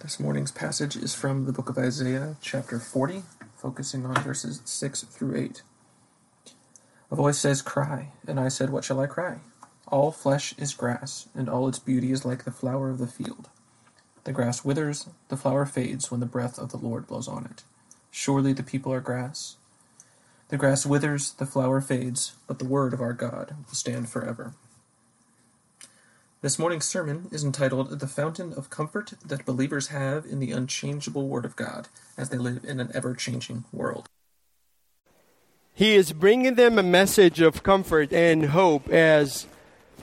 This morning's passage is from the book of Isaiah, chapter 40, focusing on verses 6 through 8. A voice says, Cry, and I said, What shall I cry? All flesh is grass, and all its beauty is like the flower of the field. The grass withers, the flower fades when the breath of the Lord blows on it. Surely the people are grass. The grass withers, the flower fades, but the word of our God will stand forever. This morning's sermon is entitled The Fountain of Comfort That Believers Have in the Unchangeable Word of God as they live in an ever changing world. He is bringing them a message of comfort and hope as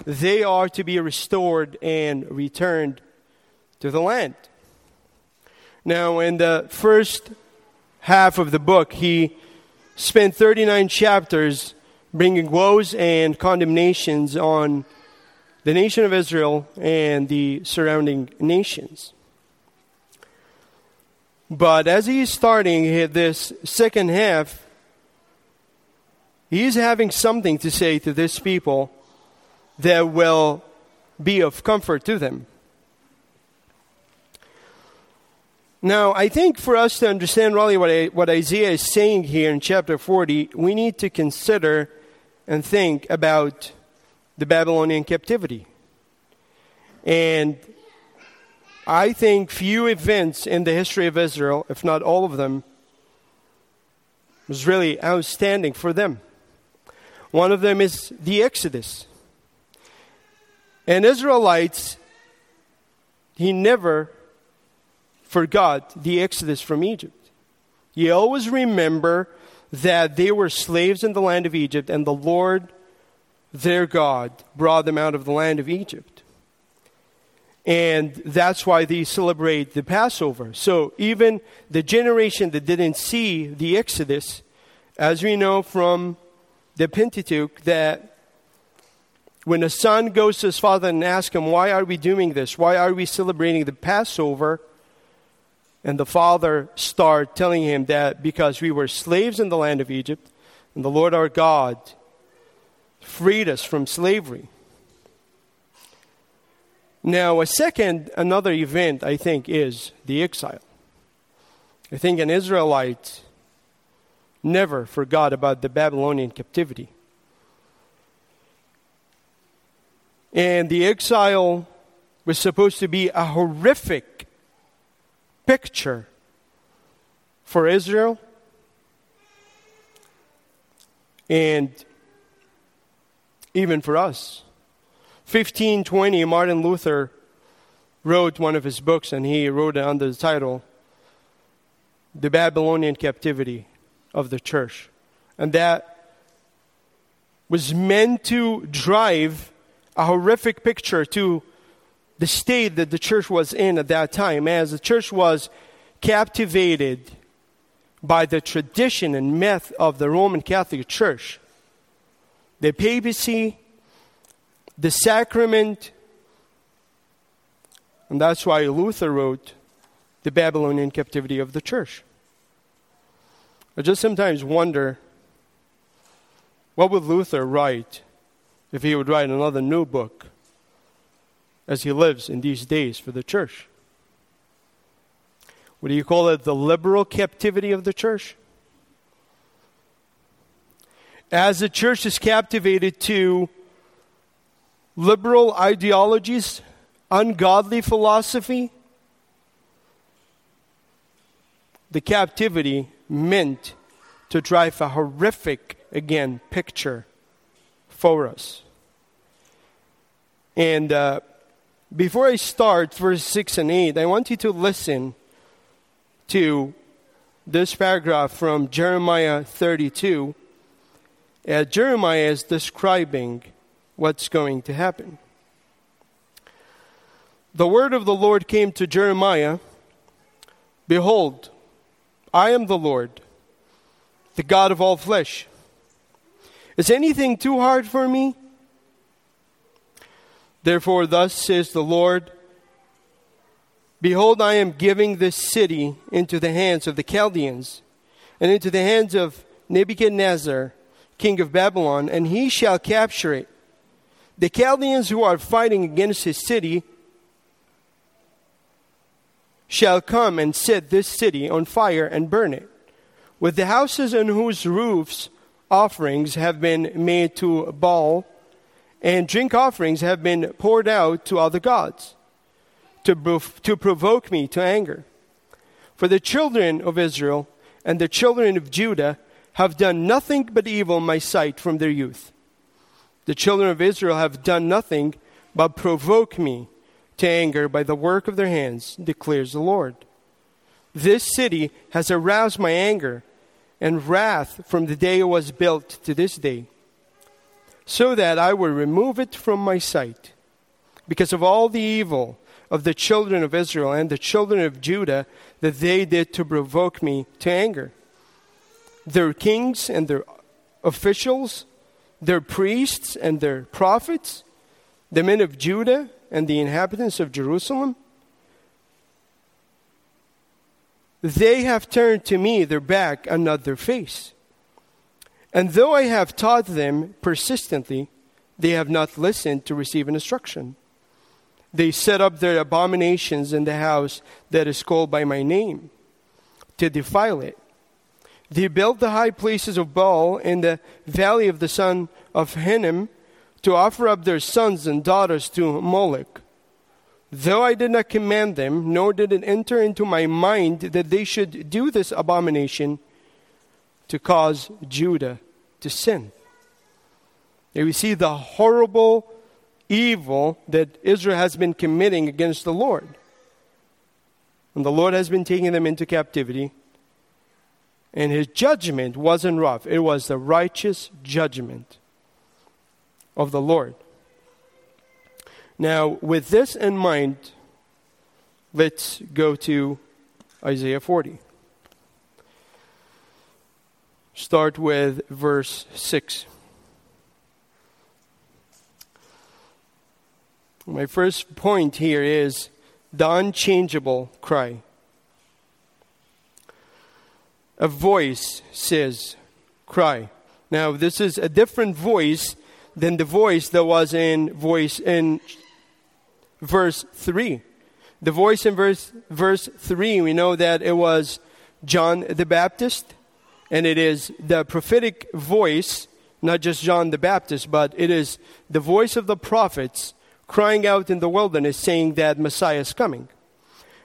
they are to be restored and returned to the land. Now, in the first half of the book, he spent 39 chapters bringing woes and condemnations on the nation of Israel and the surrounding nations. But as he's starting this second half, he's having something to say to this people that will be of comfort to them. Now, I think for us to understand really what, I, what Isaiah is saying here in chapter 40, we need to consider and think about the Babylonian captivity. And I think few events in the history of Israel, if not all of them, was really outstanding for them. One of them is the Exodus. And Israelites, he never forgot the Exodus from Egypt. You always remember that they were slaves in the land of Egypt, and the Lord their God brought them out of the land of Egypt. And that's why they celebrate the Passover. So even the generation that didn't see the Exodus, as we know from the Pentateuch, that when a son goes to his father and asks him, Why are we doing this? Why are we celebrating the Passover? And the father start telling him that because we were slaves in the land of Egypt, and the Lord our God freed us from slavery. Now, a second, another event, I think, is the exile. I think an Israelite never forgot about the Babylonian captivity. And the exile was supposed to be a horrific picture for Israel and even for us. 1520, Martin Luther wrote one of his books, and he wrote it under the title The Babylonian Captivity of the Church. And that was meant to drive a horrific picture to the state that the church was in at that time, as the church was captivated by the tradition and myth of the Roman Catholic Church the papacy, the sacrament. And that's why Luther wrote The Babylonian Captivity of the Church. I just sometimes wonder what would Luther write if he would write another new book as he lives in these days for the church? What do you call it? The liberal captivity of the church? As the church is captivated to liberal ideologies, ungodly philosophy, the captivity meant to drive a horrific, again, picture for us. And uh, before I start verse 6 and 8, I want you to listen to this paragraph from Jeremiah 32 uh, Jeremiah is describing what's going to happen. The word of the Lord came to Jeremiah Behold, I am the Lord, the God of all flesh. Is anything too hard for me? Therefore, thus says the Lord Behold, I am giving this city into the hands of the Chaldeans and into the hands of Nebuchadnezzar king of Babylon, and he shall capture it. The Chaldeans who are fighting against his city shall come and set this city on fire and burn it, with the houses on whose roofs offerings have been made to Baal, and drink offerings have been poured out to other gods, to, to provoke me to anger. For the children of Israel and the children of Judah have done nothing but evil in my sight from their youth. The children of Israel have done nothing but provoke me to anger by the work of their hands, declares the Lord. This city has aroused my anger and wrath from the day it was built to this day, so that I will remove it from my sight. Because of all the evil of the children of Israel and the children of Judah that they did to provoke me to anger. Their kings and their officials, their priests and their prophets, the men of Judah and the inhabitants of Jerusalem? They have turned to me their back and not their face. And though I have taught them persistently, they have not listened to receive an instruction. They set up their abominations in the house that is called by my name to defile it. They built the high places of Baal in the valley of the son of Hinnom to offer up their sons and daughters to Moloch. Though I did not command them, nor did it enter into my mind that they should do this abomination to cause Judah to sin. Here we see the horrible evil that Israel has been committing against the Lord. And the Lord has been taking them into captivity. And his judgment wasn't rough, it was the righteous judgment of the Lord. Now, with this in mind, let's go to Isaiah 40. Start with verse 6. My first point here is the unchangeable cry. A voice says, Cry. Now, this is a different voice than the voice that was in voice in verse 3. The voice in verse, verse 3, we know that it was John the Baptist, and it is the prophetic voice, not just John the Baptist, but it is the voice of the prophets crying out in the wilderness saying that Messiah is coming.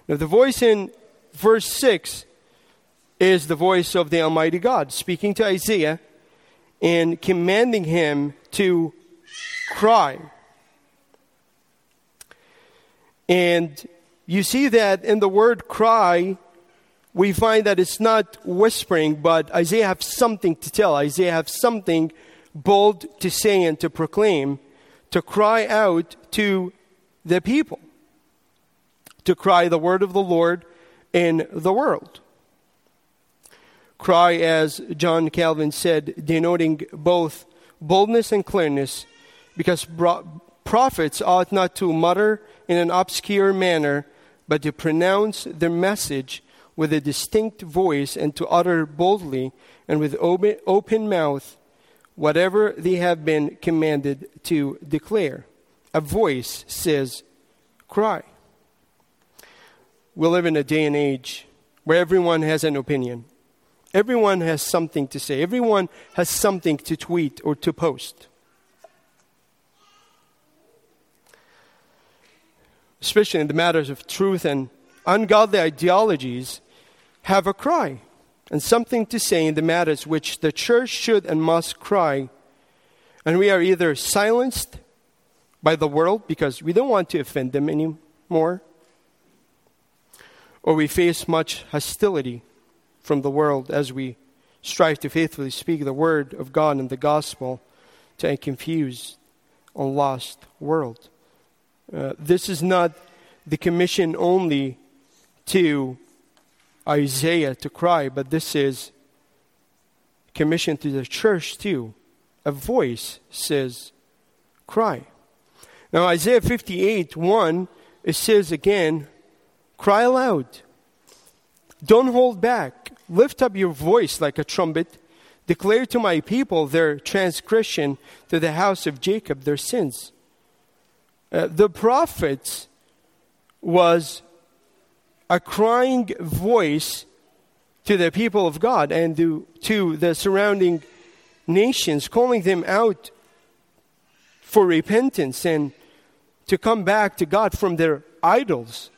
Now, the voice in verse 6 is the voice of the Almighty God speaking to Isaiah and commanding him to cry. And you see that in the word cry, we find that it's not whispering, but Isaiah has something to tell. Isaiah has something bold to say and to proclaim, to cry out to the people, to cry the word of the Lord in the world. Cry, as John Calvin said, denoting both boldness and clearness, because prophets ought not to mutter in an obscure manner, but to pronounce their message with a distinct voice and to utter boldly and with open, open mouth whatever they have been commanded to declare. A voice says, Cry. We live in a day and age where everyone has an opinion. Everyone has something to say. Everyone has something to tweet or to post. Especially in the matters of truth and ungodly ideologies, have a cry and something to say in the matters which the church should and must cry. And we are either silenced by the world because we don't want to offend them anymore, or we face much hostility from the world as we strive to faithfully speak the word of God and the gospel to a confused and lost world. Uh, this is not the commission only to Isaiah to cry, but this is commission to the church too. A voice says, cry. Now, Isaiah 58 1, it says again, cry aloud. Don't hold back. Lift up your voice like a trumpet. Declare to my people their transgression, to the house of Jacob their sins. Uh, the prophets was a crying voice to the people of God and to, to the surrounding nations, calling them out for repentance and to come back to God from their idols.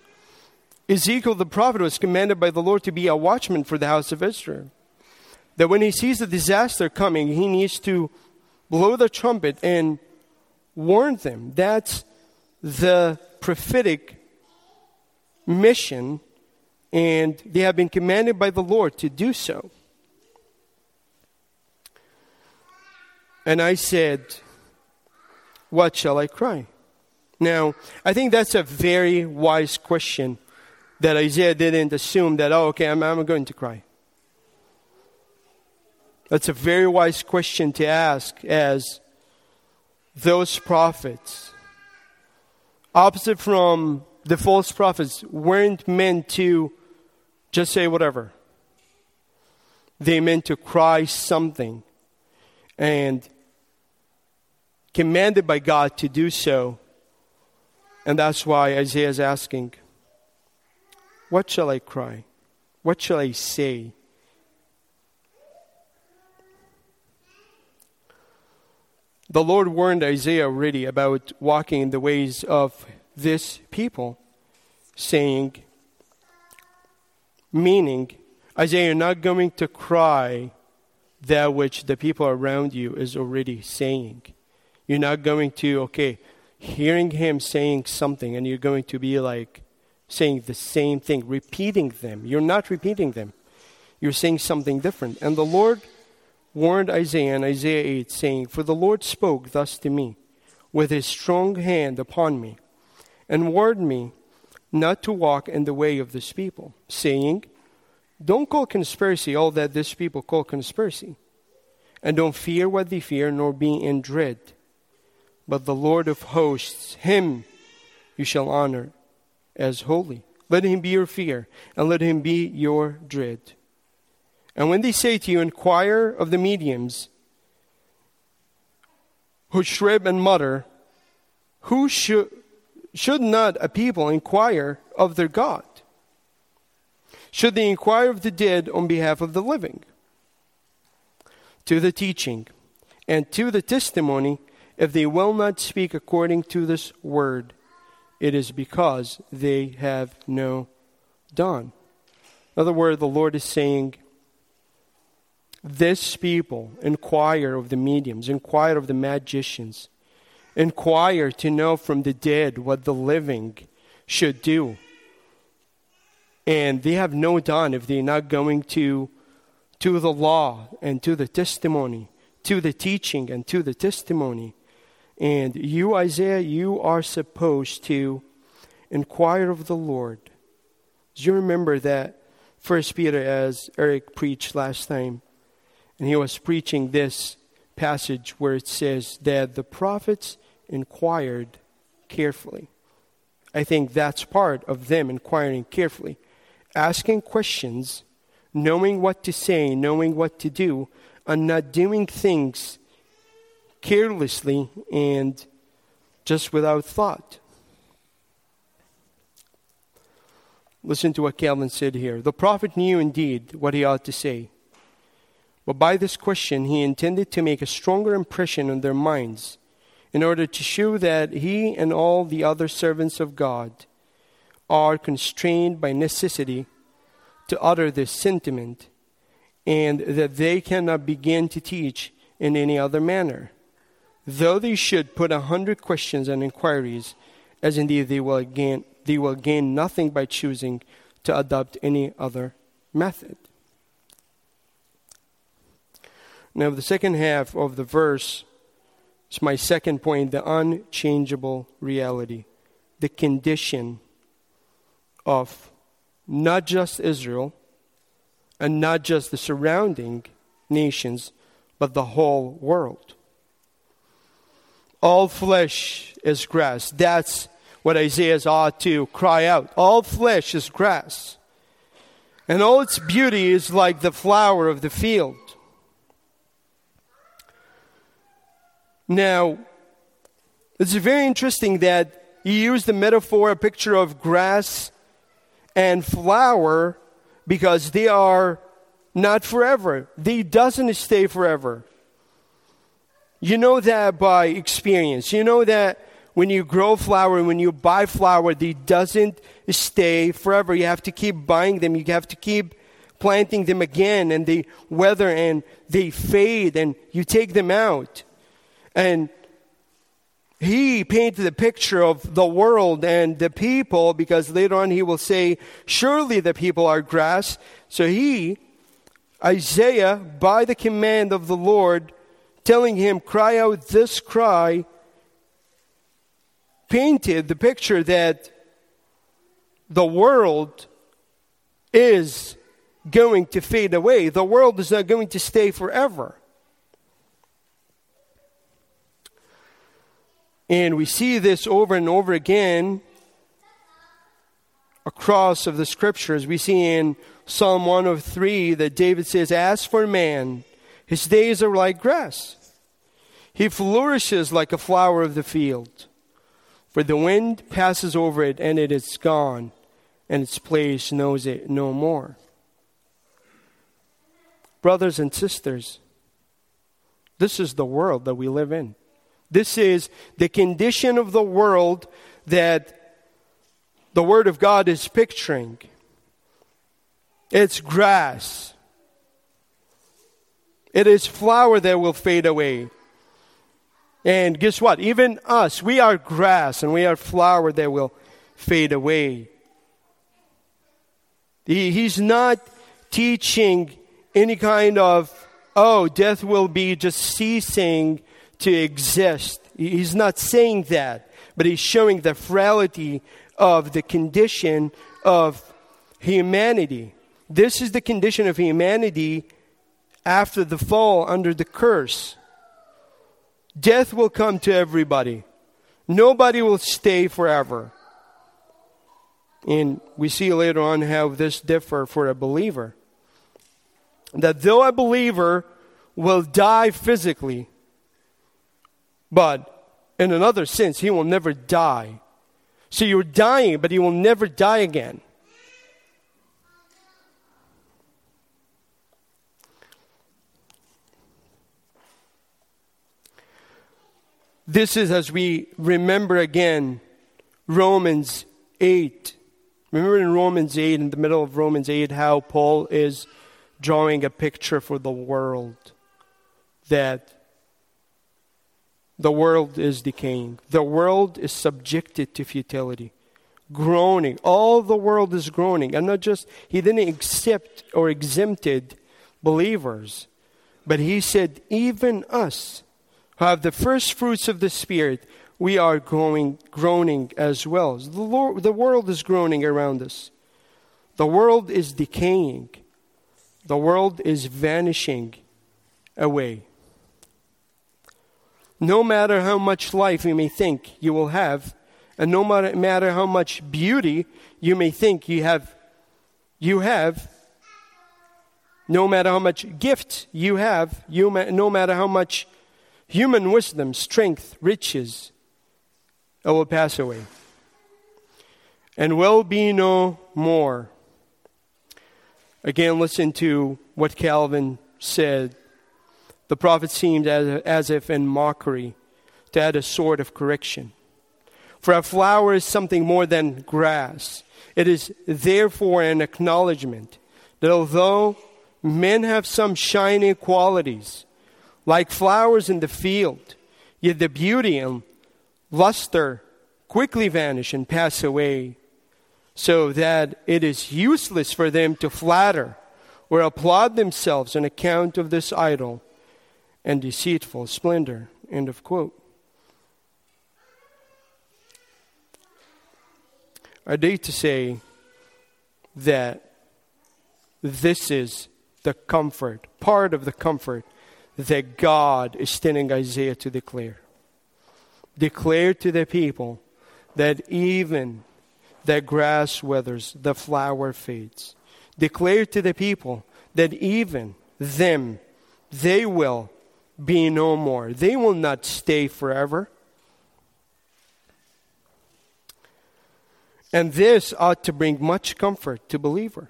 Ezekiel the prophet was commanded by the Lord to be a watchman for the house of Israel. That when he sees the disaster coming, he needs to blow the trumpet and warn them. That's the prophetic mission, and they have been commanded by the Lord to do so. And I said, What shall I cry? Now, I think that's a very wise question that Isaiah didn't assume that, oh, okay, I'm, I'm going to cry. That's a very wise question to ask as those prophets, opposite from the false prophets, weren't meant to just say whatever. They meant to cry something and commanded by God to do so. And that's why Isaiah is asking, What shall I cry? What shall I say? The Lord warned Isaiah already about walking in the ways of this people, saying, meaning, Isaiah, you're not going to cry that which the people around you is already saying. You're not going to, okay, hearing him saying something and you're going to be like saying the same thing, repeating them. You're not repeating them. You're saying something different. And the Lord warned Isaiah in Isaiah 8, saying, For the Lord spoke thus to me, with his strong hand upon me, and warned me not to walk in the way of this people, saying, Don't call conspiracy all that this people call conspiracy, and don't fear what they fear, nor be in dread. But the Lord of hosts, him you shall honor as holy. Let him be your fear, and let him be your dread. And when they say to you, inquire of the mediums who shrib and mutter, who should, should not a people inquire of their God? Should they inquire of the dead on behalf of the living? To the teaching and to the testimony, if they will not speak according to this word, it is because they have no dawn. In other words, the Lord is saying, this people inquire of the mediums, inquire of the magicians, inquire to know from the dead what the living should do. And they have no dawn if they're not going to, to the law and to the testimony, to the teaching and to the testimony. And you, Isaiah, you are supposed to inquire of the Lord. Do you remember that First Peter, as Eric preached last time? And he was preaching this passage where it says that the prophets inquired carefully. I think that's part of them inquiring carefully, asking questions, knowing what to say, knowing what to do, and not doing things carelessly and just without thought. Listen to what Calvin said here. The prophet knew indeed what he ought to say but by this question, he intended to make a stronger impression on their minds in order to show that he and all the other servants of God are constrained by necessity to utter this sentiment and that they cannot begin to teach in any other manner. Though they should put a hundred questions and inquiries, as indeed they will gain, they will gain nothing by choosing to adopt any other method. Now, the second half of the verse is my second point the unchangeable reality, the condition of not just Israel and not just the surrounding nations, but the whole world. All flesh is grass. That's what Isaiah ought to cry out. All flesh is grass. And all its beauty is like the flower of the field. Now, it's very interesting that he used the metaphor, a picture of grass and flower because they are not forever. They doesn't stay forever. You know that by experience. You know that when you grow flower, when you buy flower, they doesn't stay forever. You have to keep buying them. You have to keep planting them again and they weather and they fade and you take them out. And he painted a picture of the world and the people because later on he will say, Surely the people are grass. So he, Isaiah, by the command of the Lord, telling him, Cry out this cry, painted the picture that the world is going to fade away. The world is not going to stay forever. And we see this over and over again across of the scriptures. We see in Psalm 103 that David says, As for man, his days are like grass. He flourishes like a flower of the field. For the wind passes over it and it is gone, and its place knows it no more. Brothers and sisters, this is the world that we live in. This is the condition of the world that the Word of God is picturing. It's grass. It is flower that will fade away. And guess what? Even us, we are grass and we are flower that will fade away. He, he's not teaching any kind of, oh, death will be just ceasing to exist. He's not saying that, but he's showing the frailty of the condition of humanity. This is the condition of humanity after the fall under the curse. Death will come to everybody. Nobody will stay forever. And we see later on how this differ for a believer. That though a believer will die physically, but in another sense, he will never die. So you're dying, but he will never die again. This is as we remember again Romans 8. Remember in Romans 8, in the middle of Romans 8, how Paul is drawing a picture for the world that the world is decaying. The world is subjected to futility, groaning. All the world is groaning. And not just, he didn't accept or exempted believers, but he said, even us who have the first fruits of the Spirit, we are growing, groaning as well. The, Lord, the world is groaning around us. The world is decaying. The world is vanishing away. No matter how much life you may think you will have, and no matter how much beauty you may think you have, you have, no matter how much gift you have, you no matter how much human wisdom, strength, riches, it will pass away and will be no more. Again, listen to what Calvin said the prophet seemed as, as if in mockery to add a sort of correction. For a flower is something more than grass. It is therefore an acknowledgement that although men have some shining qualities, like flowers in the field, yet the beauty and luster quickly vanish and pass away, so that it is useless for them to flatter or applaud themselves on account of this idol and deceitful splendor. End of quote. I dare to say that this is the comfort, part of the comfort that God is telling Isaiah to declare. Declare to the people that even the grass withers, the flower fades. Declare to the people that even them, they will be no more. They will not stay forever. And this ought to bring much comfort to believer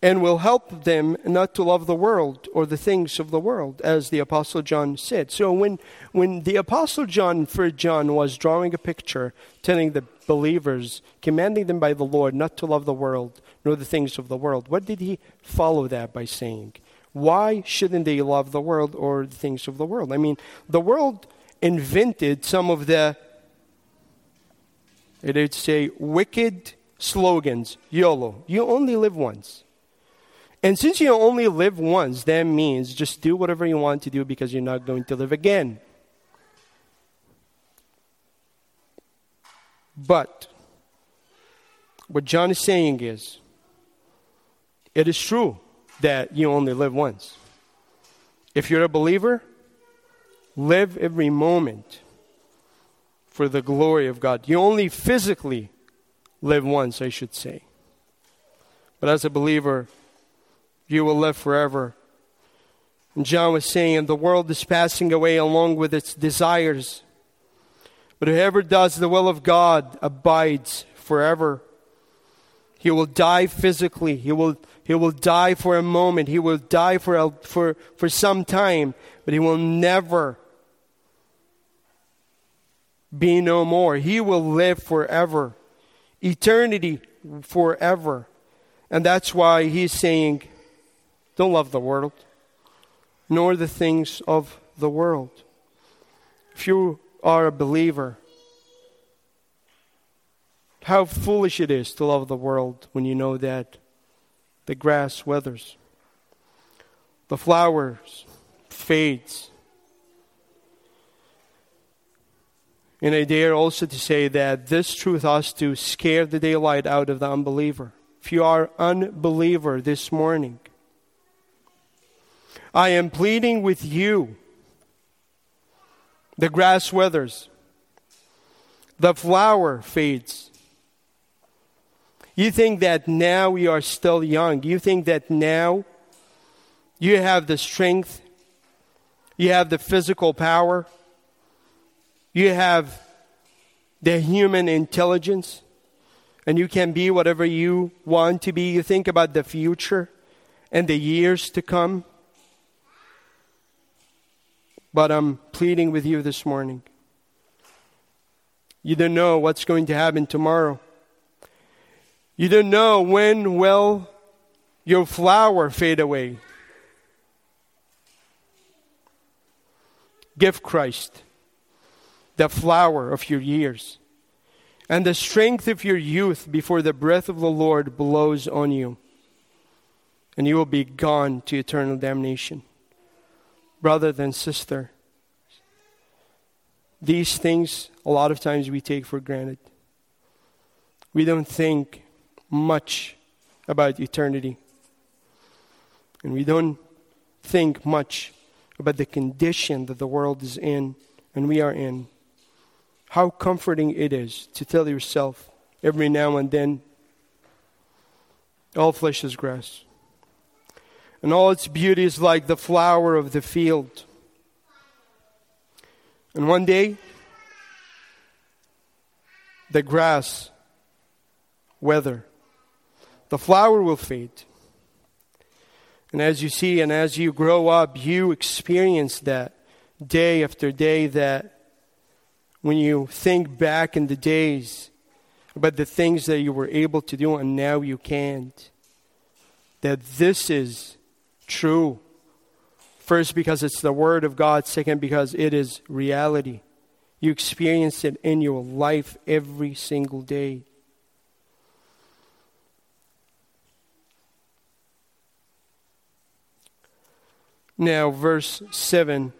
and will help them not to love the world or the things of the world, as the Apostle John said. So when, when the Apostle John, for John, was drawing a picture, telling the believers, commanding them by the Lord not to love the world nor the things of the world, what did he follow that by saying? Why shouldn't they love the world or the things of the world? I mean, the world invented some of the, it'd say, wicked slogans YOLO. You only live once. And since you only live once, that means just do whatever you want to do because you're not going to live again. But what John is saying is it is true that you only live once. If you're a believer, live every moment for the glory of God. You only physically live once, I should say. But as a believer, you will live forever. And John was saying, the world is passing away along with its desires. But whoever does the will of God abides forever. He will die physically. He will, he will die for a moment. He will die for, a, for, for some time. But he will never be no more. He will live forever. Eternity forever. And that's why he's saying, don't love the world, nor the things of the world. If you are a believer, how foolish it is to love the world when you know that the grass withers, the flowers fades. And I dare also to say that this truth has to scare the daylight out of the unbeliever. If you are unbeliever this morning, I am pleading with you. The grass withers, the flower fades. You think that now you are still young. You think that now you have the strength, you have the physical power, you have the human intelligence, and you can be whatever you want to be. You think about the future and the years to come. But I'm pleading with you this morning. You don't know what's going to happen tomorrow. You don't know when will your flower fade away. Give Christ the flower of your years and the strength of your youth before the breath of the Lord blows on you, and you will be gone to eternal damnation brother than sister. These things, a lot of times, we take for granted. We don't think much about eternity. And we don't think much about the condition that the world is in and we are in. How comforting it is to tell yourself every now and then, all flesh is grass and all its beauty is like the flower of the field. And one day, the grass wither, the flower will fade. And as you see and as you grow up, you experience that day after day that when you think back in the days about the things that you were able to do and now you can't, that this is true. First, because it's the Word of God. Second, because it is reality. You experience it in your life every single day. Now, verse 7.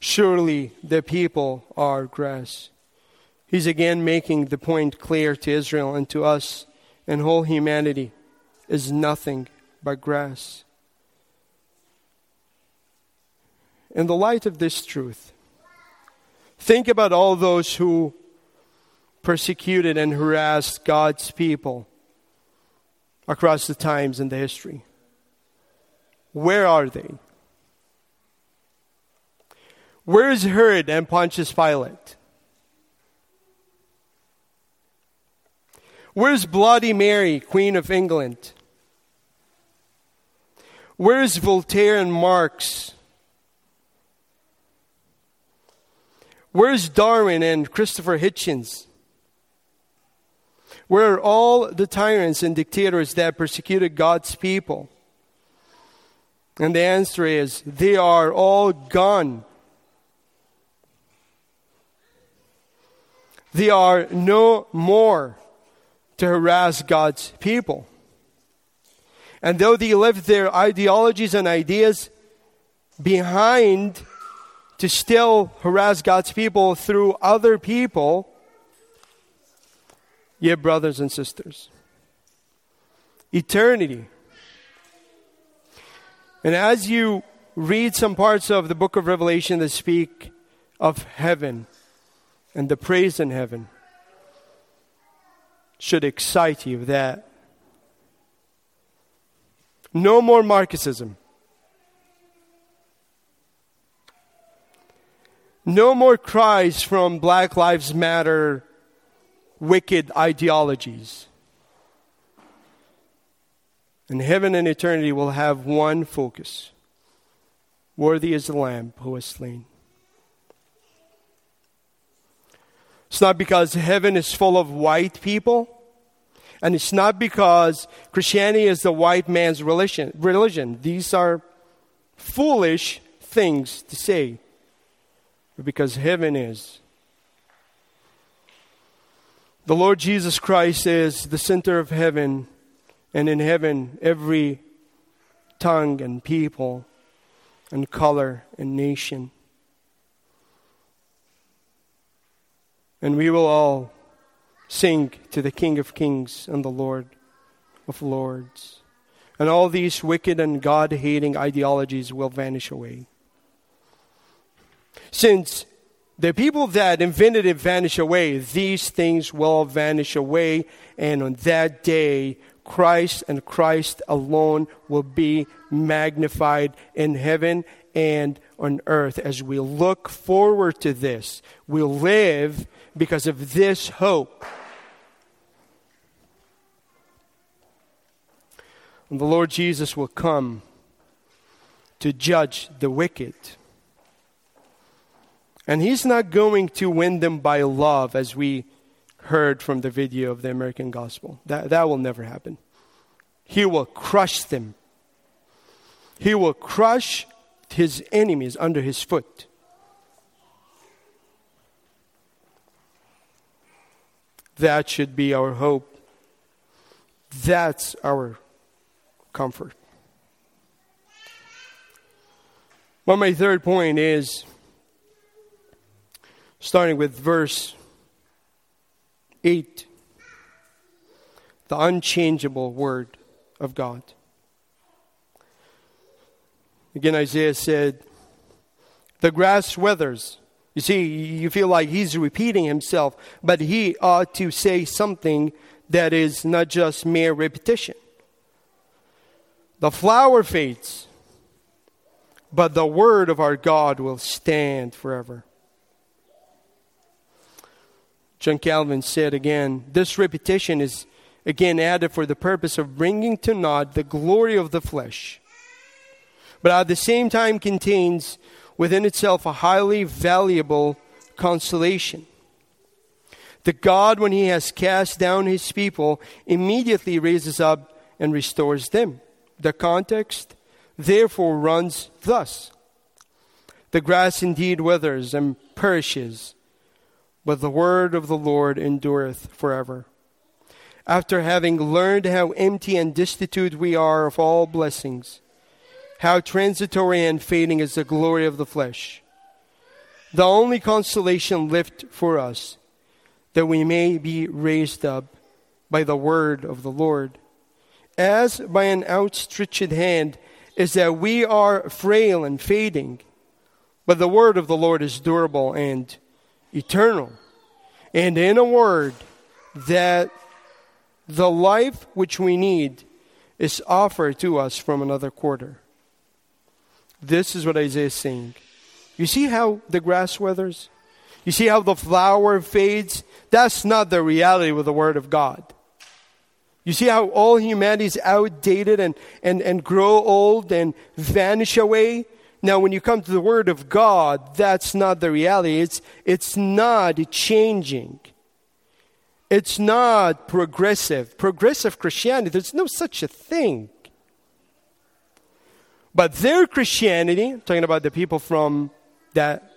Surely the people are grass. He's again making the point clear to Israel and to us and whole humanity is nothing but grass. In the light of this truth, think about all those who persecuted and harassed God's people across the times in the history. Where are they? Where is Herod and Pontius Pilate? Where's Bloody Mary, Queen of England? Where's Voltaire and Marx? Where's Darwin and Christopher Hitchens? Where are all the tyrants and dictators that persecuted God's people? And the answer is they are all gone. They are no more to harass God's people. And though they left their ideologies and ideas behind to still harass God's people through other people, yet, brothers and sisters, eternity. And as you read some parts of the book of Revelation that speak of heaven and the praise in heaven, should excite you that no more Marxism. No more cries from Black Lives Matter wicked ideologies. And heaven and eternity will have one focus Worthy is the Lamb who was slain. It's not because heaven is full of white people. And it's not because Christianity is the white man's religion. religion. These are foolish things to say. Because heaven is. The Lord Jesus Christ is the center of heaven. And in heaven, every tongue and people and color and nation And we will all sing to the King of Kings and the Lord of Lords. And all these wicked and God hating ideologies will vanish away. Since the people that invented it vanish away, these things will vanish away. And on that day, Christ and Christ alone will be magnified in heaven and on earth. As we look forward to this, we'll live because of this hope. And the Lord Jesus will come to judge the wicked. And He's not going to win them by love, as we heard from the video of the American gospel. That, that will never happen. He will crush them, He will crush His enemies under His foot. That should be our hope. That's our comfort. Well, my third point is starting with verse 8 the unchangeable Word of God. Again, Isaiah said, The grass withers you see, you feel like he's repeating himself, but he ought to say something that is not just mere repetition. The flower fades, but the word of our God will stand forever. John Calvin said again, this repetition is again added for the purpose of bringing to naught the glory of the flesh, but at the same time contains within itself a highly valuable consolation. The God, when he has cast down his people, immediately raises up and restores them. The context, therefore, runs thus The grass indeed withers and perishes, but the word of the Lord endureth forever. After having learned how empty and destitute we are of all blessings, how transitory and fading is the glory of the flesh. The only consolation left for us that we may be raised up by the word of the Lord, as by an outstretched hand, is that we are frail and fading, but the word of the Lord is durable and eternal. And in a word, that the life which we need is offered to us from another quarter. This is what Isaiah is saying. You see how the grass withers? You see how the flower fades? That's not the reality with the Word of God. You see how all humanity is outdated and, and, and grow old and vanish away? Now, when you come to the Word of God, that's not the reality. It's, it's not changing. It's not progressive. Progressive Christianity, there's no such a thing. But their Christianity, talking about the people from that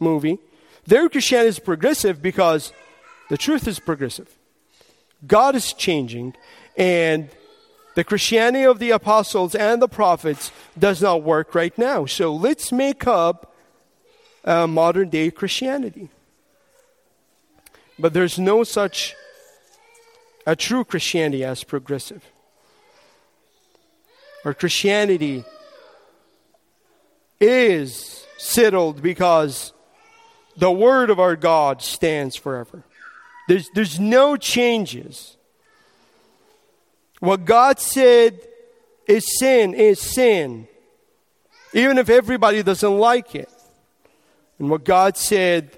movie, their Christianity is progressive because the truth is progressive. God is changing, and the Christianity of the apostles and the prophets does not work right now. So let's make up a modern day Christianity. But there's no such a true Christianity as progressive. Our Christianity is settled because the word of our God stands forever. There's, there's no changes. What God said is sin is sin, even if everybody doesn't like it. And what God said,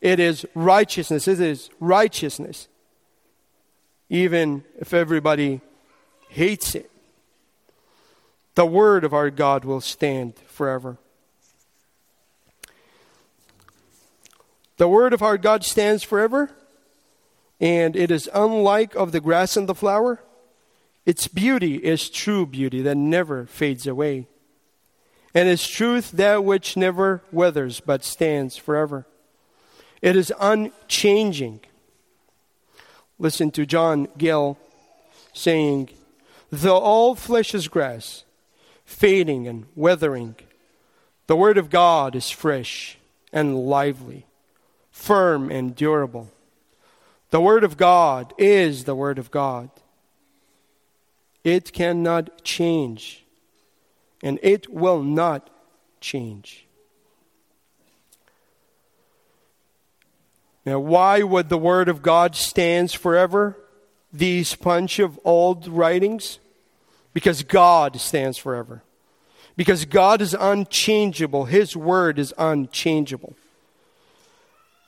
it is righteousness. It is righteousness, even if everybody hates it. The word of our God will stand forever. The word of our God stands forever, and it is unlike of the grass and the flower. Its beauty is true beauty that never fades away, and its truth that which never withers but stands forever. It is unchanging. Listen to John Gill saying, Though all flesh is grass, fading and withering, the word of God is fresh and lively, firm and durable. The word of God is the word of God. It cannot change, and it will not change. Now, why would the Word of God stands forever? These bunch of old writings? Because God stands forever. Because God is unchangeable. His Word is unchangeable.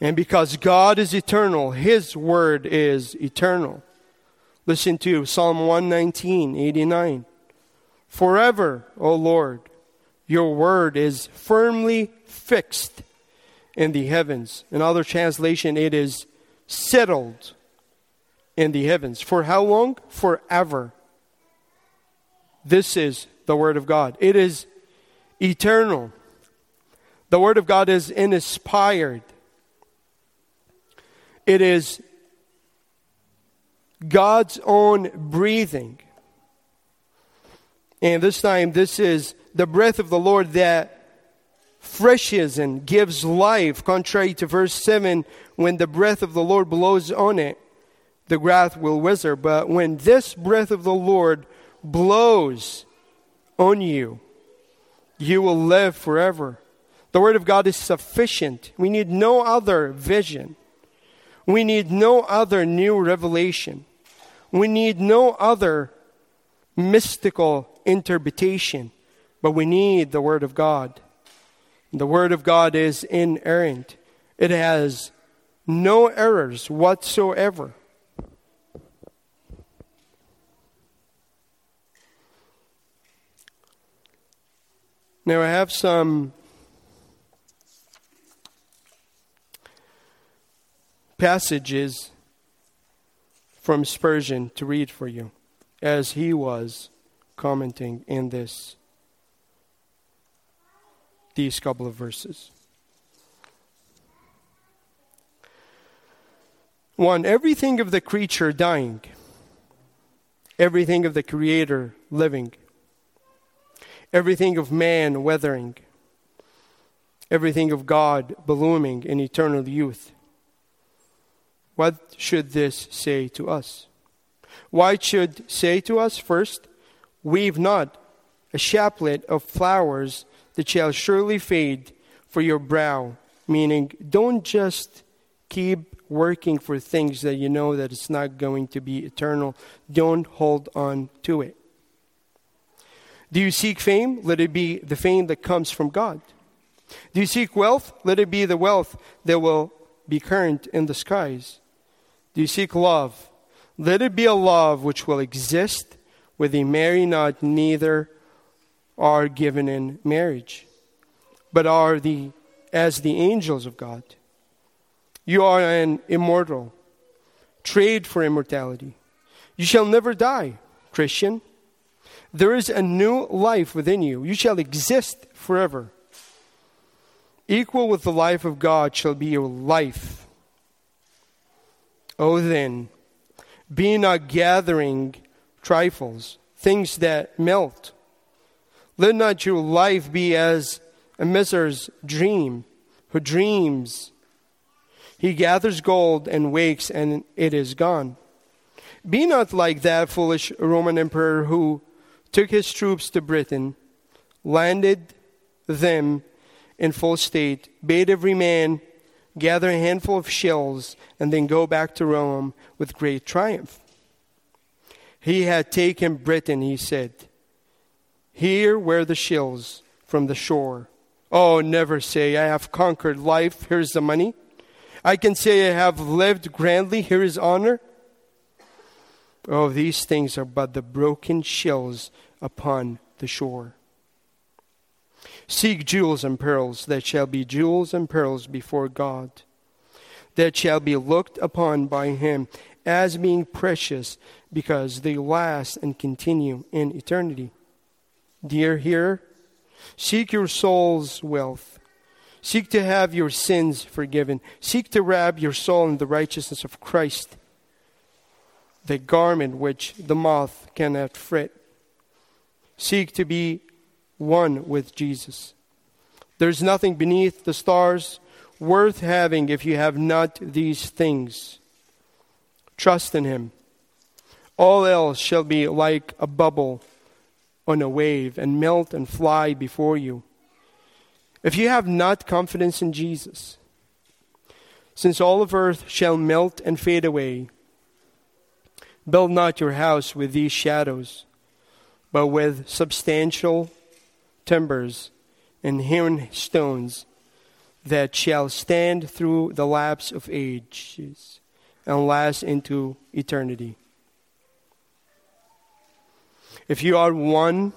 And because God is eternal, His Word is eternal. Listen to Psalm 119, 89. Forever, O Lord, your word is firmly fixed in the heavens. In other translation, it is settled in the heavens. For how long? Forever. This is the Word of God. It is eternal. The Word of God is inspired. It is God's own breathing. And this time, this is the breath of the Lord that freshes and gives life, contrary to verse 7 when the breath of the Lord blows on it, the grass will wither. But when this breath of the Lord blows on you, you will live forever. The Word of God is sufficient. We need no other vision. We need no other new revelation. We need no other mystical interpretation, but we need the Word of God. The Word of God is inerrant, it has no errors whatsoever. Now, I have some passages from Spurgeon to read for you as he was commenting in this these couple of verses. One, everything of the creature dying, everything of the creator living, everything of man weathering, everything of God blooming in eternal youth what should this say to us? Why should say to us first, Weave not a chaplet of flowers that shall surely fade for your brow, meaning don't just keep working for things that you know that it's not going to be eternal. Don't hold on to it. Do you seek fame? Let it be the fame that comes from God. Do you seek wealth? Let it be the wealth that will be current in the skies. Do you seek love? Let it be a love which will exist where they marry not, neither are given in marriage, but are the as the angels of God. You are an immortal. Trade for immortality. You shall never die, Christian. There is a new life within you. You shall exist forever. Equal with the life of God shall be your life. Oh, then, be not gathering trifles, things that melt. Let not your life be as a miser's dream, who dreams. He gathers gold and wakes, and it is gone. Be not like that foolish Roman emperor who took his troops to Britain, landed them in full state, bade every man gather a handful of shells, and then go back to Rome with great triumph. He had taken Britain, he said. Here were the shells from the shore. Oh, never say, I have conquered life, here's the money. I can say, I have lived grandly, here is honor. Oh, these things are but the broken shells upon the shore. Seek jewels and pearls that shall be jewels and pearls before God, that shall be looked upon by Him as being precious because they last and continue in eternity. Dear hearer, seek your soul's wealth. Seek to have your sins forgiven. Seek to wrap your soul in the righteousness of Christ the garment which the moth cannot fret. Seek to be one with Jesus. There's nothing beneath the stars worth having if you have not these things. Trust in Him. All else shall be like a bubble on a wave and melt and fly before you. If you have not confidence in Jesus, since all of earth shall melt and fade away, Build not your house with these shadows, but with substantial timbers and hewn stones that shall stand through the lapse of ages and last into eternity. If you are one,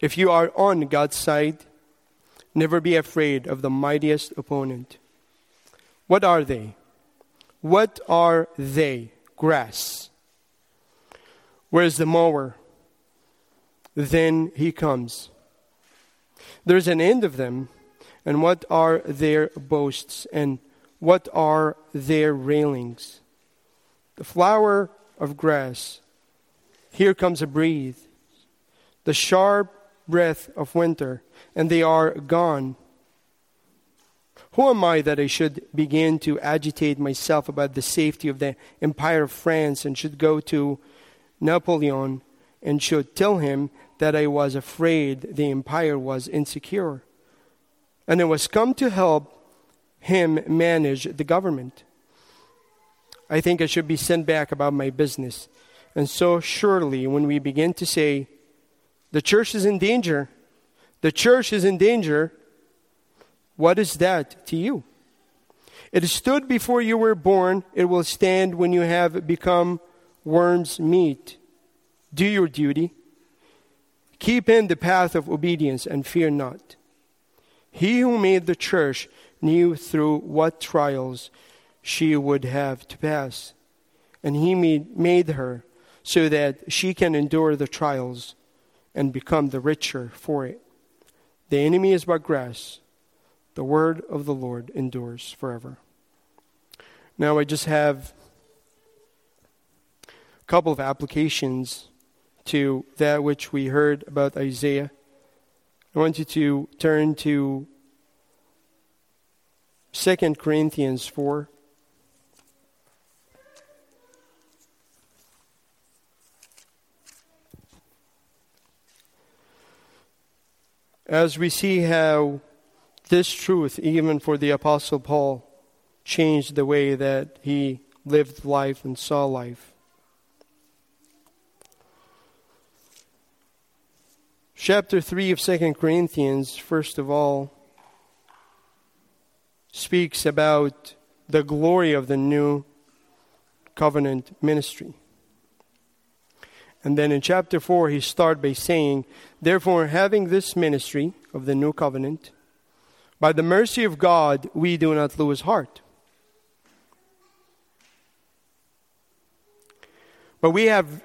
if you are on God's side, never be afraid of the mightiest opponent. What are they? What are they? Grass. Where's the mower? Then he comes. There's an end of them. And what are their boasts? And what are their railings? The flower of grass. Here comes a breeze. The sharp breath of winter. And they are gone. Who am I that I should begin to agitate myself about the safety of the Empire of France and should go to Napoleon and should tell him that I was afraid the empire was insecure and I was come to help him manage the government? I think I should be sent back about my business. And so, surely, when we begin to say, the church is in danger, the church is in danger, what is that to you? It stood before you were born, it will stand when you have become worm's meat. Do your duty. Keep in the path of obedience and fear not. He who made the church knew through what trials she would have to pass, and he made, her so that she can endure the trials and become the richer for it. The enemy is but grass the word of the Lord endures forever. Now, I just have a couple of applications to that which we heard about Isaiah. I want you to turn to 2 Corinthians 4. As we see how this truth, even for the Apostle Paul, changed the way that he lived life and saw life. Chapter 3 of 2 Corinthians, first of all, speaks about the glory of the new covenant ministry. And then in chapter 4, he starts by saying, Therefore, having this ministry of the new covenant, by the mercy of God, we do not lose heart. But we have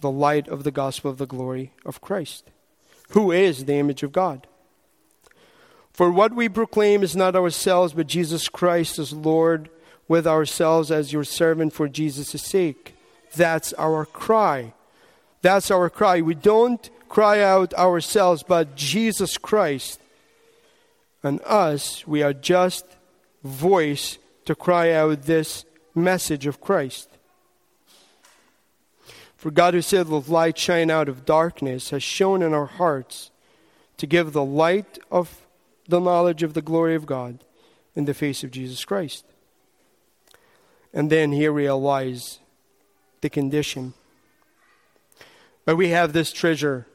the light of the gospel of the glory of Christ, who is the image of God. For what we proclaim is not ourselves, but Jesus Christ as Lord, with ourselves as your servant for Jesus' sake. That's our cry. That's our cry. We don't cry out ourselves, but Jesus Christ. And us, we are just voice to cry out this message of Christ. For God, who said, Let light shine out of darkness, has shone in our hearts to give the light of the knowledge of the glory of God in the face of Jesus Christ. And then here realize the condition. But we have this treasure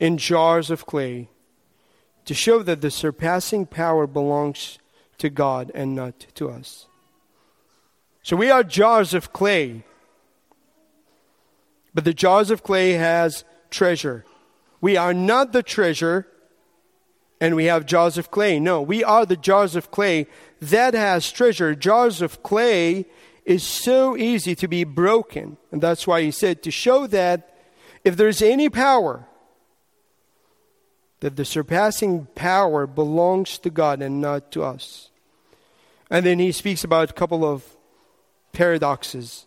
in jars of clay to show that the surpassing power belongs to God and not to us. So we are jars of clay but the jars of clay has treasure. We are not the treasure and we have jars of clay. No, we are the jars of clay that has treasure. Jars of clay is so easy to be broken. And that's why he said to show that if there's any power, that the surpassing power belongs to God and not to us. And then he speaks about a couple of paradoxes.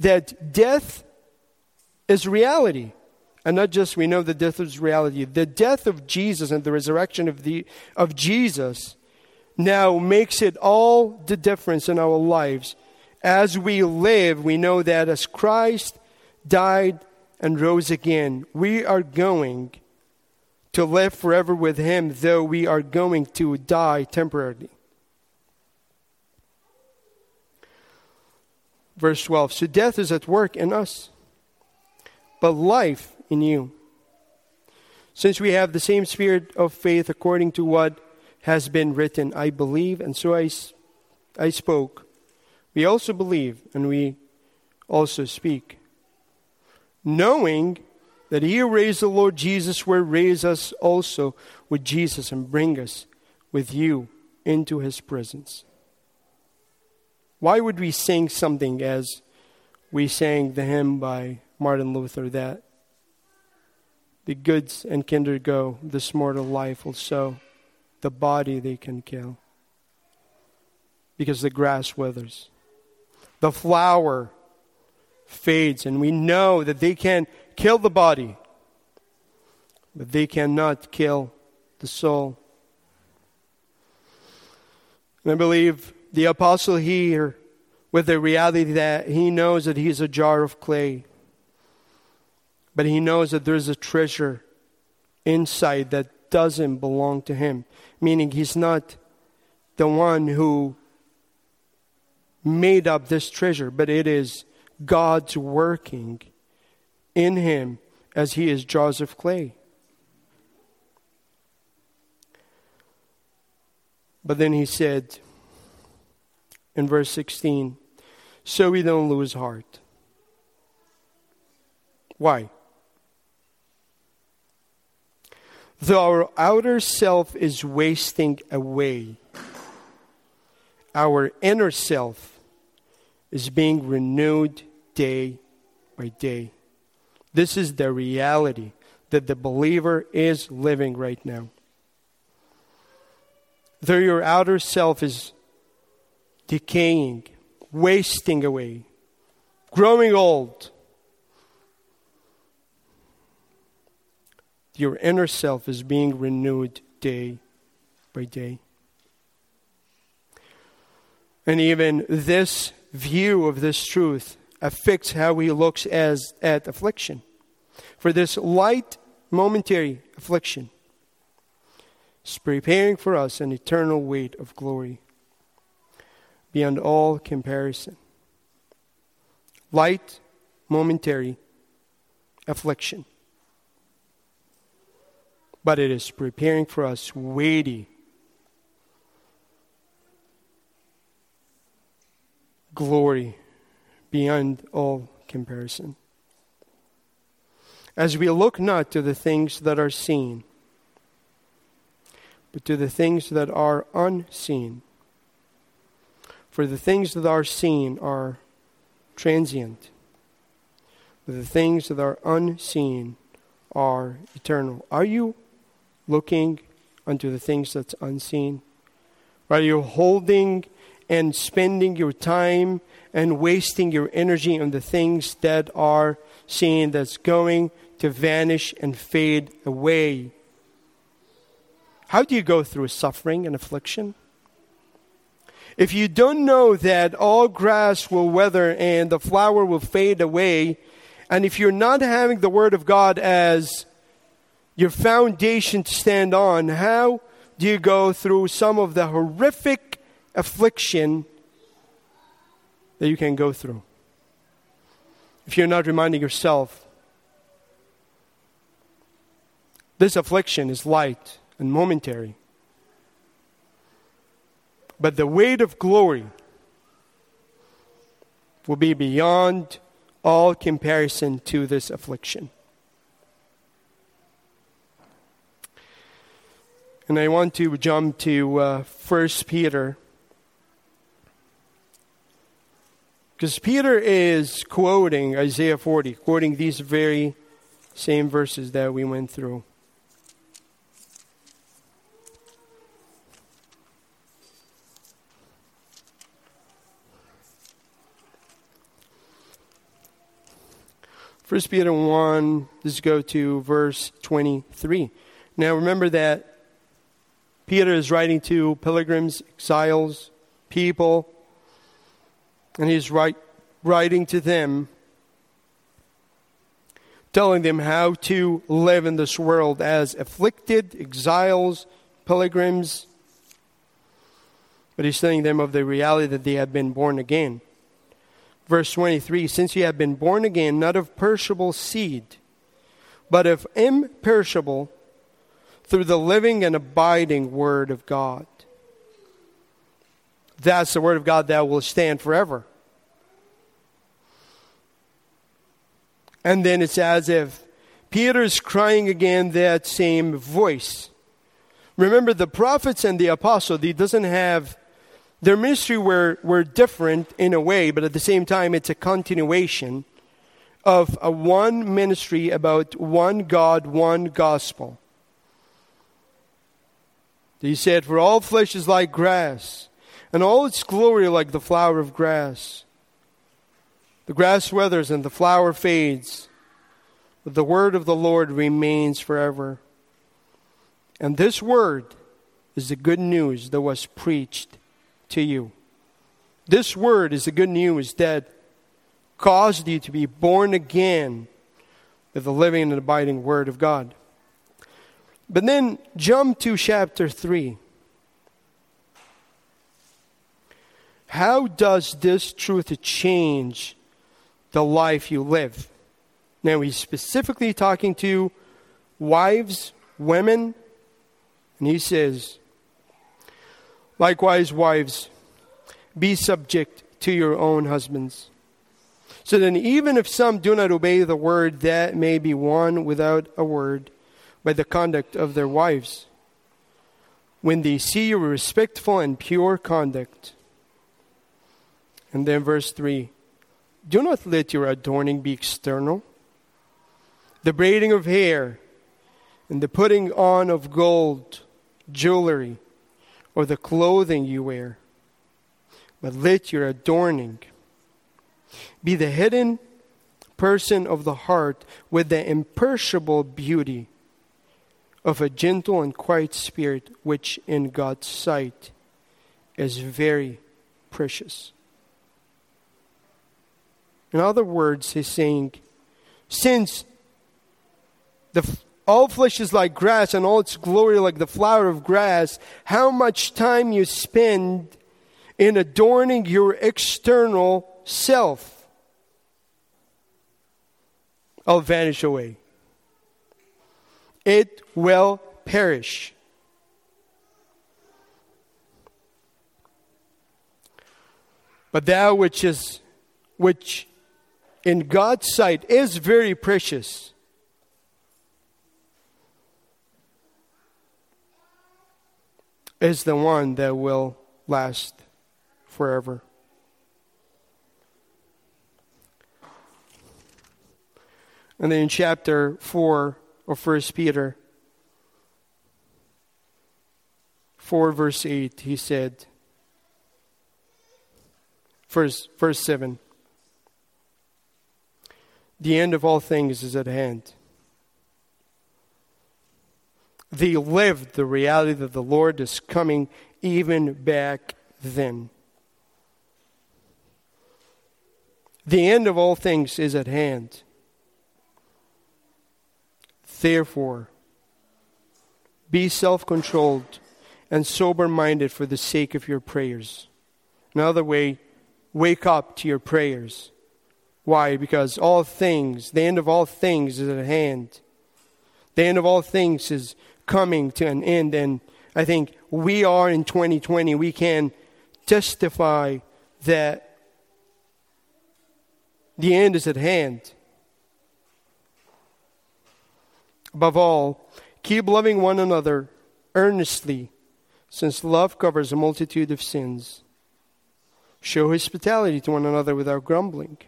that death is reality. And not just we know that death is reality. The death of Jesus and the resurrection of, the, of Jesus now makes it all the difference in our lives. As we live, we know that as Christ died and rose again, we are going to live forever with Him, though we are going to die temporarily. Verse 12 So death is at work in us, but life in you. Since we have the same spirit of faith according to what has been written, I believe, and so I, I spoke. We also believe, and we also speak. Knowing that he who raised the Lord Jesus will raise us also with Jesus and bring us with you into his presence. Why would we sing something as we sang the hymn by Martin Luther that the goods and kinder go, this mortal life will sow, the body they can kill. Because the grass withers, the flower fades, and we know that they can kill the body, but they cannot kill the soul. And I believe the apostle here with the reality that he knows that he's a jar of clay, but he knows that there's a treasure inside that doesn't belong to him, meaning he's not the one who made up this treasure, but it is God's working in him as he is jars of clay. But then he said, in verse 16, so we don't lose heart. Why? though our outer self is wasting away, our inner self is being renewed day by day. This is the reality that the believer is living right now. Though your outer self is decaying, wasting away, growing old, your inner self is being renewed day by day. And even this view of this truth affects how he looks as at affliction. For this light momentary affliction is preparing for us an eternal weight of glory beyond all comparison. Light momentary affliction. But it is preparing for us weighty glory beyond all comparison. As we look not to the things that are seen, but to the things that are unseen. For the things that are seen are transient, but the things that are unseen are eternal. Are you looking unto the things that's unseen? Are you holding and spending your time and wasting your energy on the things that are seen that's going to vanish and fade away. How do you go through suffering and affliction? If you don't know that all grass will wither and the flower will fade away, and if you're not having the Word of God as your foundation to stand on, how do you go through some of the horrific affliction that you can go through? If you're not reminding yourself This affliction is light and momentary. But the weight of glory will be beyond all comparison to this affliction. And I want to jump to uh, 1 Peter. Because Peter is quoting Isaiah 40, quoting these very same verses that we went through. First Peter 1, let's go to verse 23. Now remember that Peter is writing to pilgrims, exiles, people, and he's write, writing to them, telling them how to live in this world as afflicted, exiles, pilgrims. But he's telling them of the reality that they have been born again. Verse 23 Since you have been born again, not of perishable seed, but of imperishable, through the living and abiding Word of God. That's the Word of God that will stand forever. And then it's as if Peter's crying again that same voice. Remember, the prophets and the apostles, he doesn't have their ministry were, were different in a way, but at the same time, it's a continuation of a one ministry about one God, one gospel. He said, For all flesh is like grass, and all its glory like the flower of grass. The grass withers and the flower fades, but the word of the Lord remains forever. And this word is the good news that was preached to you. This word is the good news that caused you to be born again with the living and abiding word of God. But then jump to chapter 3. How does this truth change the life you live? Now, he's specifically talking to wives, women, and he says, Likewise, wives, be subject to your own husbands. So then, even if some do not obey the word, that may be won without a word, by the conduct of their wives. When they see your respectful and pure conduct. And then verse 3 Do not let your adorning be external, the braiding of hair, and the putting on of gold, jewelry, or the clothing you wear, but let your adorning be the hidden person of the heart with the imperishable beauty of a gentle and quiet spirit, which in God's sight is very precious. In other words, he's saying, since the, all flesh is like grass and all its glory like the flower of grass, how much time you spend in adorning your external self will vanish away it will perish. But that which is which in God's sight is very precious is the one that will last forever. And then in chapter 4, of First Peter 4 verse 8 he said verse, verse 7 the end of all things is at hand they lived the reality that the lord is coming even back then the end of all things is at hand Therefore, be self controlled and sober minded for the sake of your prayers. Another way, wake up to your prayers. Why? Because all things, the end of all things is at hand. The end of all things is coming to an end. And I think we are in 2020, we can testify that the end is at hand. Above all, keep loving one another earnestly, since love covers a multitude of sins. Show hospitality to one another without grumbling.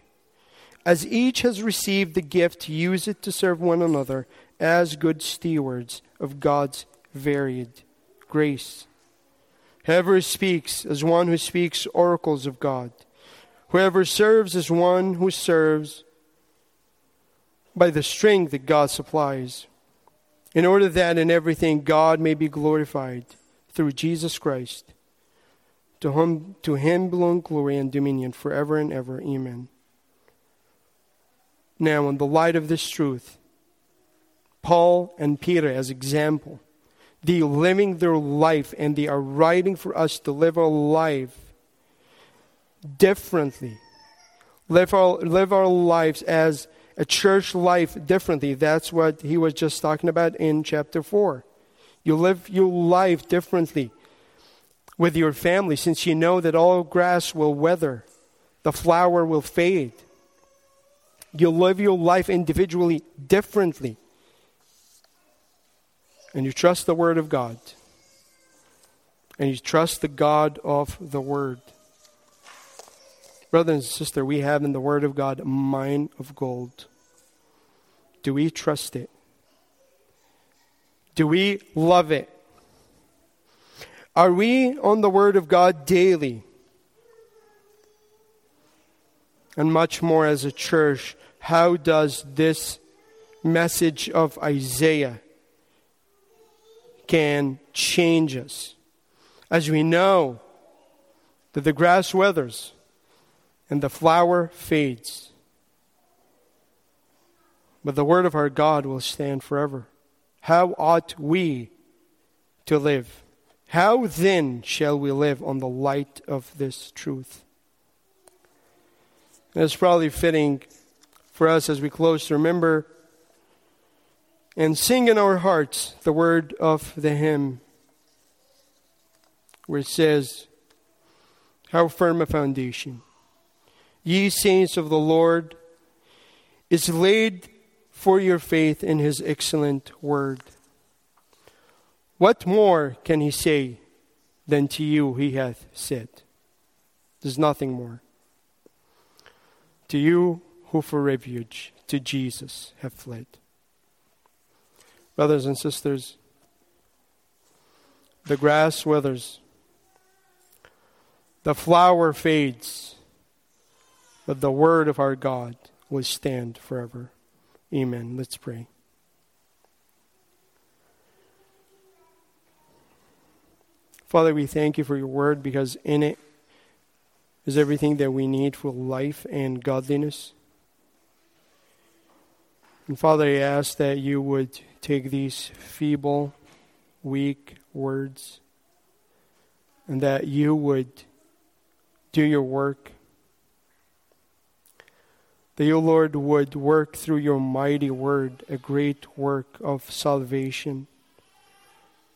As each has received the gift, use it to serve one another as good stewards of God's varied grace. Whoever speaks as one who speaks oracles of God. Whoever serves as one who serves by the strength that God supplies in order that in everything God may be glorified through Jesus Christ. To whom, to him belong glory and dominion forever and ever. Amen. Now, in the light of this truth, Paul and Peter, as example, they living their life and they are writing for us to live our life differently. Live our, live our lives as a church life differently. That's what he was just talking about in chapter 4. You live your life differently with your family since you know that all grass will wither, the flower will fade. You live your life individually differently. And you trust the Word of God. And you trust the God of the Word. Brother and sister, we have in the Word of God a mine of gold. Do we trust it? Do we love it? Are we on the Word of God daily? And much more as a church, how does this message of Isaiah can change us? As we know that the grass withers, and the flower fades. But the word of our God will stand forever. How ought we to live? How then shall we live on the light of this truth? And it's probably fitting for us as we close to remember and sing in our hearts the word of the hymn where it says, How firm a foundation ye saints of the Lord, is laid for your faith in his excellent word. what more can he say than to you he hath said? There's nothing more. To you who for refuge to Jesus have fled. Brothers and sisters, the grass withers, the flower fades, but the word of our God will stand forever. Amen. Let's pray. Father, we thank you for your word because in it is everything that we need for life and godliness. And Father, I ask that you would take these feeble, weak words and that you would do your work. That you, Lord, would work through your mighty word a great work of salvation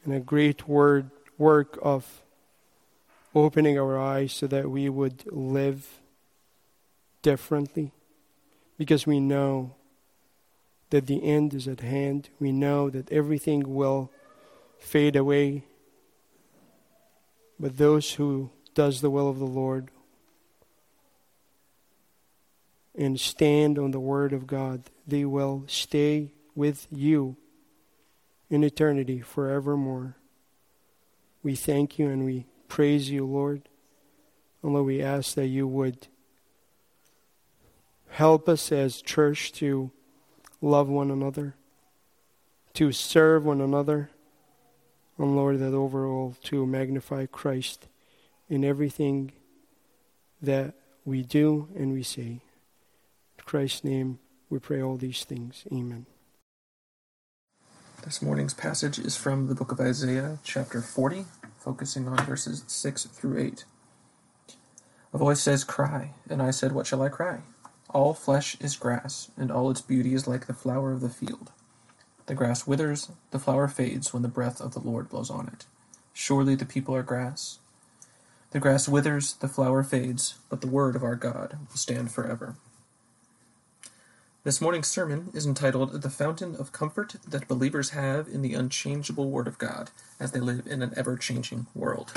and a great word work of opening our eyes so that we would live differently because we know that the end is at hand. We know that everything will fade away. But those who does the will of the Lord and stand on the word of God, they will stay with you in eternity forevermore. We thank you and we praise you, Lord. And Lord, we ask that you would help us as church to love one another, to serve one another, and Lord, that overall to magnify Christ in everything that we do and we say. In Christ's name, we pray all these things. Amen. This morning's passage is from the book of Isaiah, chapter 40, focusing on verses 6 through 8. A voice says, Cry, and I said, What shall I cry? All flesh is grass, and all its beauty is like the flower of the field. The grass withers, the flower fades when the breath of the Lord blows on it. Surely the people are grass. The grass withers, the flower fades, but the word of our God will stand forever. This morning's sermon is entitled The Fountain of Comfort That Believers Have in the Unchangeable Word of God as they live in an ever changing world.